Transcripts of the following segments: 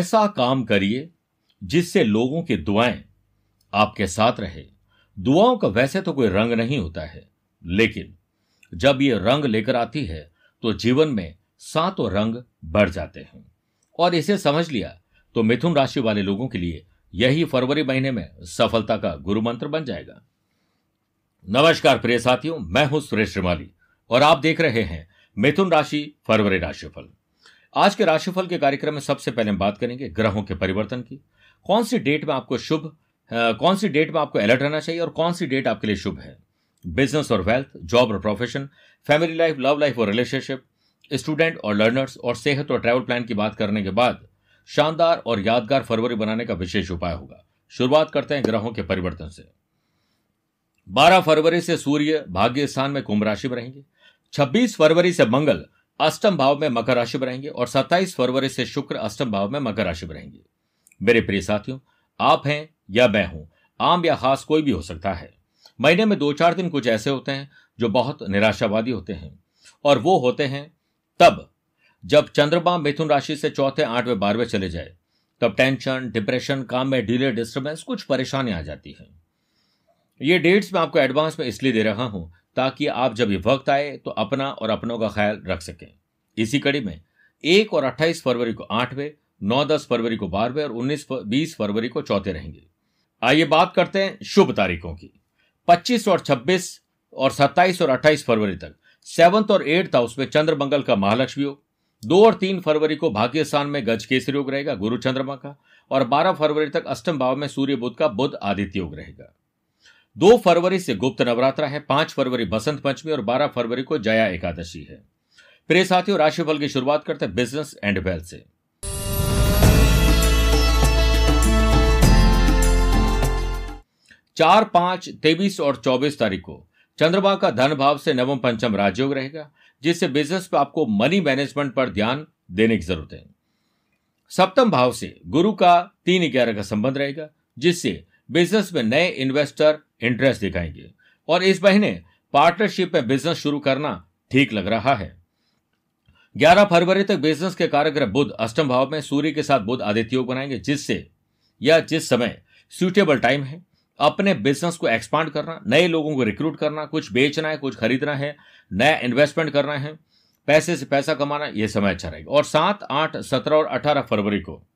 ऐसा काम करिए जिससे लोगों की दुआएँ आपके साथ रहे। दुआओं का वैसे तो कोई रंग नहीं होता है, लेकिन जब ये रंग लेकर आती है तो जीवन में सातों रंग बढ़ जाते हैं। और इसे समझ लिया तो मिथुन राशि वाले लोगों के लिए यही फरवरी महीने में सफलता का गुरु मंत्र बन जाएगा। नमस्कार प्रिय साथियों, मैं हूँ सुरेश श्रीमाली और आप देख रहे हैं मिथुन राशि फरवरी राशिफल। आज के राशिफल के कार्यक्रम में सबसे पहले हम बात करेंगे ग्रहों के परिवर्तन की। कौन सी डेट में आपको शुभ कौन सी डेट में आपको अलर्ट रहना चाहिए और कौन सी डेट आपके लिए शुभ है? बिज़नेस और वेल्थ, जॉब और profession, family life, love life और रिलेशनशिप, स्टूडेंट और लर्नर्स, और सेहत और ट्रैवल प्लान की बात करने के बाद शानदार और यादगार फरवरी बनाने का विशेष उपाय होगा। शुरुआत करते हैं ग्रहों के परिवर्तन से। 12 फरवरी से सूर्य भाग्य स्थान में कुंभ राशि में रहेंगे। 26 फरवरी से मंगल अष्टम भाव में मकर राशि में रहेंगे और 27 फरवरी से शुक्र अष्टम भाव में मकर राशि में रहेंगे मेरे प्रिय साथियों, आप हैं या मैं हूँ, आम या खास कोई भी हो सकता है। महीने में दो चार दिन कुछ ऐसे होते हैं जो बहुत निराशावादी होते हैं और वो होते हैं तब, जब चंद्रमा मिथुन राशि से चौथे, आठवें, बारहवें चले जाए, तब टेंशन, डिप्रेशन, काम में डिले, डिस्टर्बेंस, कुछ परेशानी आ जाती है। ये डेट्स मैं आपको एडवांस में इसलिए दे रहा हूँ ताकि आप जब ये वक्त आए तो अपना और अपनों का ख्याल रख सकें। इसी कड़ी में एक और अट्ठाईस फरवरी को आठवें, नौ दस फरवरी को बारहवें और उन्नीस बीस फरवरी को चौथे रहेंगे। आइए बात करते हैं शुभ तारीखों की। पच्चीस और छब्बीस और सत्ताईस और अट्ठाईस फरवरी तक, सेवंथ और एट्थ हाउस में चंद्र मंगल का महालक्ष्मी योग, दो और तीन फरवरी को भाग्य स्थान में गज केसरी योग रहेगा, गुरु चंद्रमा का, और बारह फरवरी तक अष्टम भाव में सूर्य बुद्ध का बुद्ध आदित्य योग रहेगा। दो फरवरी से गुप्त नवरात्रा है, पाँच फरवरी बसंत पंचमी और बारह फरवरी को जया एकादशी है। प्रिय साथियों, राशिफल की शुरुआत करते हैं बिज़नेस एंड वेल्थ से। चार, पाँच, तेईस और चौबीस तारीख को चंद्रमा का धन भाव से नवम पंचम राजयोग रहेगा, जिससे बिज़नेस पर आपको मनी मैनेजमेंट पर ध्यान देने की ज़रूरत है। सप्तम भाव से गुरु का तीन ग्यारह का संबंध रहेगा, जिससे बिज़नेस में नए इन्वेस्टर इंटरेस्ट दिखाएँगे। और इस महीने पार्टनरशिप में बिज़नेस शुरू करना ठीक लग रहा है। 11 फरवरी तक बिज़नेस के कार्यक्रम बुद्ध अष्टम भाव में सूर्य के साथ बुद्ध आदित्य योग बनाएँगे, जिससे या जिस समय सुटेबल टाइम है, अपने बिज़नेस को एक्सपांड करना, नए लोगों को रिक्रूट करना, कुछ बेचना है, कुछ खरीदना है, नया इन्वेस्टमेंट करना है, पैसे से पैसा कमाना यह समय अच्छा रहेगा। और सात, आठ, सत्रह और अठारह फरवरी को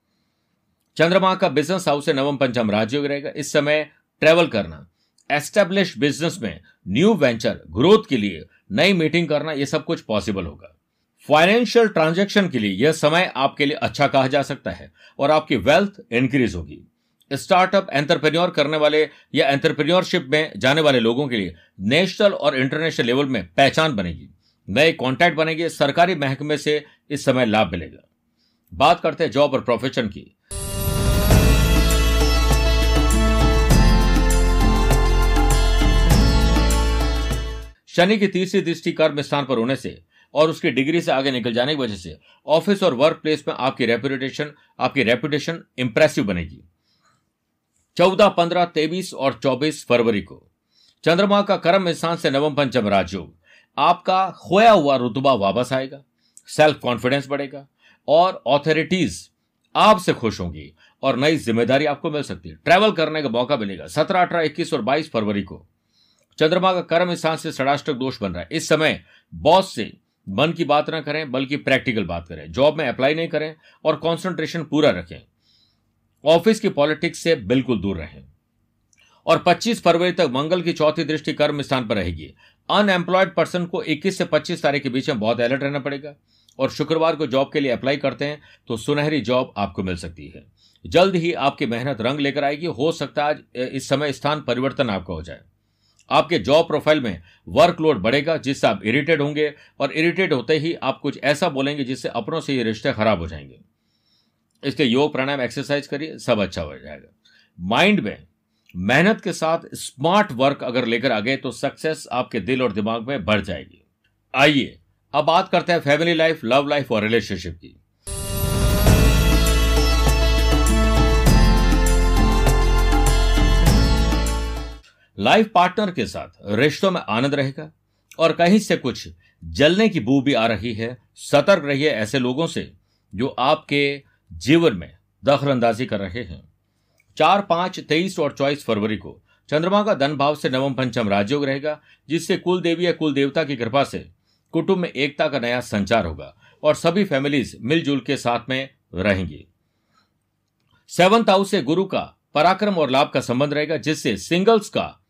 चंद्रमा का बिज़नेस हाउस से नवम पंचम राजयोग रहेगा। इस समय ट्रेवल करना एस्टेब्लिश बिज़नेस में न्यू वेंचर ग्रोथ के लिए नई मीटिंग करना यह सब कुछ पॉसिबल होगा। फाइनेंशियल ट्रांजैक्शन के लिए यह समय आपके लिए अच्छा कहा जा सकता है और आपकी वेल्थ इंक्रीज होगी। स्टार्टअप एंटरप्रेन्योर करने वाले या एंटरप्रेन्योरशिप में जाने वाले लोगों के लिए नेशनल और इंटरनेशनल लेवल में पहचान बनेगी, नए कॉन्टैक्ट बनेंगे, सरकारी महकमे से इस समय लाभ मिलेगा। बात करते हैं जॉब और प्रोफेशन की। शनि की तीसरी दृष्टि कर्म स्थान पर होने से और उसकी डिग्री से आगे निकल जाने की वजह से ऑफ़िस और वर्क प्लेस में आपकी रेपुटेशन आपकी रेपुटेशन इंप्रेसिव बनेगी। चौदह, पंद्रह, तेईस और चौबीस फरवरी को चंद्रमा का कर्म स्थान से नवम पंचम राजयोग। आपका खोया हुआ रुतबा वापस आएगा सेल्फ कॉन्फिडेंस बढ़ेगा और ऑथोरिटीज आपसे खुश होंगी और नई ज़िम्मेदारी आपको मिल सकती है। ट्रैवल करने का मौका मिलेगा। सत्रह, अठारह, इक्कीस और बाईस फरवरी को चंद्रमा का कर्म स्थान से षडाष्टक दोष बन रहा है। इस समय बॉस से मन की बात ना करें, बल्कि प्रैक्टिकल बात करें। जॉब में अप्लाई नहीं करें और कॉन्सेंट्रेशन पूरा रखें। ऑफ़िस की पॉलिटिक्स से बिल्कुल दूर रहें। और 25 फरवरी तक मंगल की चौथी दृष्टि कर्म स्थान पर रहेगी। अनएम्प्लॉयड पर्सन को 21 से 25 तारीख के बीच में बहुत अलर्ट रहना पड़ेगा। और शुक्रवार को जॉब के लिए अप्लाई करते हैं तो सुनहरी जॉब आपको मिल सकती है। जल्द ही आपकी मेहनत रंग लेकर आएगी। हो सकता है इस समय स्थान परिवर्तन आपका हो जाए। आपके जॉब प्रोफ़ाइल में वर्कलोड बढ़ेगा, जिससे आप इरिटेट होंगे और इरिटेट होते ही आप कुछ ऐसा बोलेंगे जिससे अपनों से ये रिश्ते खराब हो जाएँगे। इसके योग प्राणायाम एक्सरसाइज करिए, सब अच्छा हो जाएगा। माइंड में मेहनत के साथ स्मार्ट वर्क अगर लेकर आ गए तो सक्सेस आपके दिल और दिमाग में बढ़ जाएगी। आइए, अब बात करते हैं फैमिली लाइफ लव लाइफ और रिलेशनशिप की। लाइफ पार्टनर के साथ रिश्तों में आनंद रहेगा और कहीं से कुछ जलने की बू भी आ रही है। सतर्क रहिए ऐसे लोगों से जो आपके जीवन में दखलंदाजी कर रहे हैं। चार, पाँच, तेईस और चौबीस फरवरी को चंद्रमा का धन भाव से नवम पंचम राजयोग रहेगा, जिससे कुल देवी या कुल देवता की कृपा से कुटुंब में एकता का नया संचार होगा और सभी फैमिलीज़ मिलजुल के साथ में रहेंगी। सेवंथ हाउस से गुरु का पराक्रम और लाभ का संबंध रहेगा, जिससे सिंगल्स का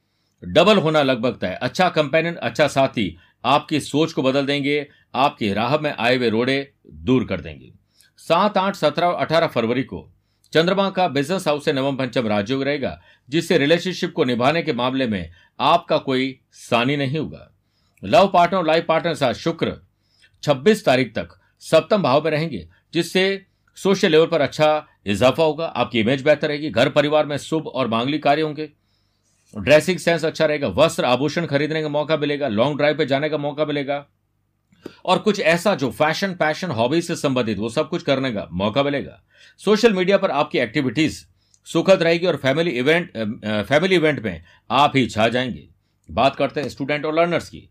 डबल होना लगभग तय। अच्छा कंपेनियन अच्छा साथी, आपकी सोच को बदल देंगे, आपकी राह में आए हुए रोड़े दूर कर देंगे। सात, आठ, सत्रह और अठारह फरवरी को चंद्रमा का बिज़नेस हाउस से नवम पंचम राजयोग रहेगा, जिससे रिलेशनशिप को निभाने के मामले में आपका कोई सानी नहीं होगा। लव पार्टनर और लाइफ पार्टनर साथ शुक्र 26 तारीख तक सप्तम भाव में रहेंगे, जिससे सोशल लेवल पर अच्छा इजाफा होगा, आपकी इमेज बेहतर रहेगी घर परिवार में शुभ और मांगलिक कार्य होंगे। ड्रेसिंग सेंस अच्छा रहेगा, वस्त्र आभूषण खरीदने का मौका मिलेगा लॉन्ग ड्राइव पे जाने का मौका मिलेगा। और कुछ ऐसा जो फ़ैशन पैशन हॉबी से संबंधित, वो सब कुछ करने का मौका मिलेगा। सोशल मीडिया पर आपकी एक्टिविटीज़ सुखद रहेगी और फैमिली इवेंट फैमिली इवेंट में आप ही छा जाएँगे। बात करते हैं स्टूडेंट और लर्नर्स की।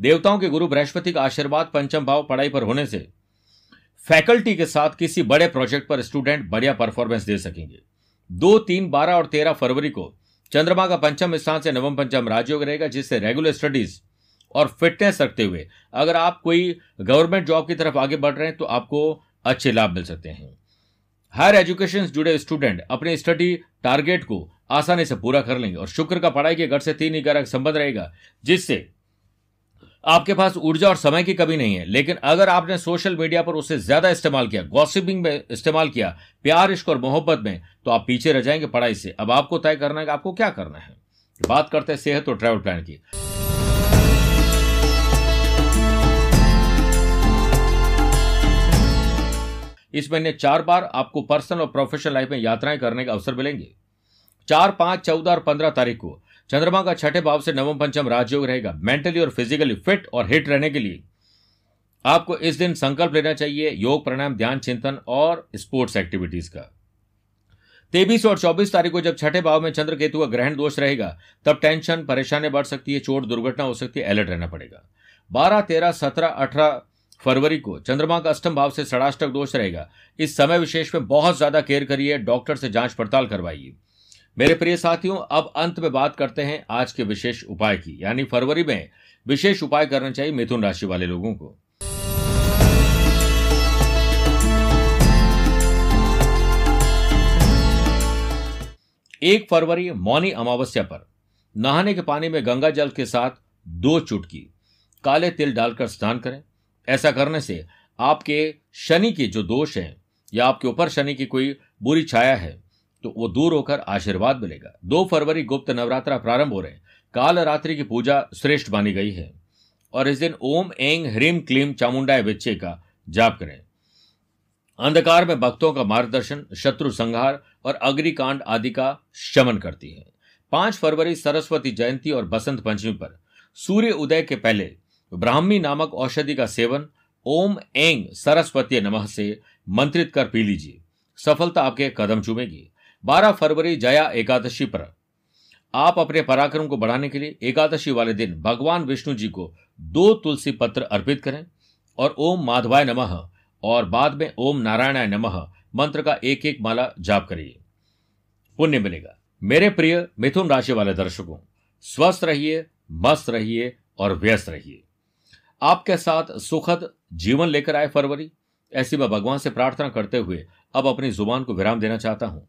देवताओं के गुरु बृहस्पति का आशीर्वाद पंचम भाव पढ़ाई पर होने से फैकल्टी के साथ किसी बड़े प्रोजेक्ट पर स्टूडेंट बढ़िया परफॉर्मेंस दे सकेंगे। दो, तीन, बारह और तेरह फरवरी को चंद्रमा का पंचम स्थान से नवम पंचम राजयोग रहेगा, जिससे रेगुलर स्टडीज़ और फिटनेस रखते हुए अगर आप कोई गवर्नमेंट जॉब की तरफ़ आगे बढ़ रहे हैं तो आपको अच्छे लाभ मिल सकते हैं। हायर एजुकेशन से जुड़े स्टूडेंट अपने स्टडी टारगेट को आसानी से पूरा कर लेंगे और शुक्र का पढ़ाई के घर से तीन ही ग्रह संबंध रहेगा, जिससे आपके पास ऊर्जा और समय की कमी नहीं है, लेकिन अगर आपने सोशल मीडिया पर उसे ज़्यादा इस्तेमाल किया, गॉसिपिंग में इस्तेमाल किया, प्यार, इश्क और मोहब्बत में तो आप पीछे रह जाएँगे पढ़ाई से। अब आपको तय करना है कि आपको क्या करना है। बात करते हैं सेहत और ट्रैवल प्लान की। इस महीने चार बार आपको पर्सनल और प्रोफेशनल लाइफ में यात्राएँ करने का अवसर मिलेंगे। चार, पाँच, चौदह और पंद्रह तारीख को चंद्रमा का छठे भाव से नवम पंचम राजयोग रहेगा मेंटली और फिजिकली फिट और हिट रहने के लिए। आपको इस दिन संकल्प लेना चाहिए, योग, प्राणायाम, ध्यान, चिंतन और स्पोर्ट्स एक्टिविटीज़ का। तेईस और चौबीस तारीख को जब छठे भाव में चंद्र केतु का ग्रहण दोष रहेगा, तब टेंशन परेशानी बढ़ सकती है, चोट, दुर्घटना हो सकती है अलर्ट रहना पड़ेगा। बारह, तेरह, सत्रह, अठारह फरवरी को चंद्रमा का अष्टम भाव से षडाष्टक दोष रहेगा। इस समय विशेष में बहुत ज़्यादा केयर करिए डॉक्टर से जाँच पड़ताल करवाइए। मेरे प्रिय साथियों, अब अंत में बात करते हैं आज के विशेष उपाय की। यानी फरवरी में विशेष उपाय करना चाहिए मिथुन राशि वाले लोगों को। एक फरवरी, मौनी अमावस्या पर। नहाने के पानी में गंगा जल के साथ दो चुटकी। काले तिल डालकर स्नान करें। ऐसा करने से आपके शनि के जो दोष हैं या आपके ऊपर शनि की कोई बुरी छाया है तो वो दूर होकर आशीर्वाद मिलेगा। दो फरवरी गुप्त नवरात्रा प्रारंभ हो रहे हैं। काल रात्रि की पूजा श्रेष्ठ मानी गई है। और इस दिन ओम एंग ह्रीम क्लीम चामुंडाय विच्चे का जाप करें। अंधकार में भक्तों का मार्गदर्शन, शत्रु संहार और अग्निकांड आदि का शमन करती है। पाँच फरवरी सरस्वती जयंती और बसंत पंचमी पर। सूर्य उदय के पहले ब्राह्मी नामक औषधि का सेवन ओम एंग सरस्वती नमः से मंत्रित कर पी लीजिए। सफलता आपके कदम चूमेगी। 12 फरवरी जया एकादशी पर। आप अपने पराक्रम को बढ़ाने के लिए एकादशी वाले दिन भगवान विष्णु जी को दो तुलसी पत्र अर्पित करें और ओम माधवाय नमः और बाद में ओम नारायणाय नमः मंत्र का एक एक माला जाप करिए। पुण्य मिलेगा। मेरे प्रिय मिथुन राशि वाले दर्शकों, स्वस्थ रहिए, मस्त रहिए और व्यस्त रहिए। आपके साथ सुखद जीवन लेकर आए फरवरी। ऐसी मैं भगवान से प्रार्थना करते हुए अब अपनी ज़ुबान को विराम देना चाहता हूँ।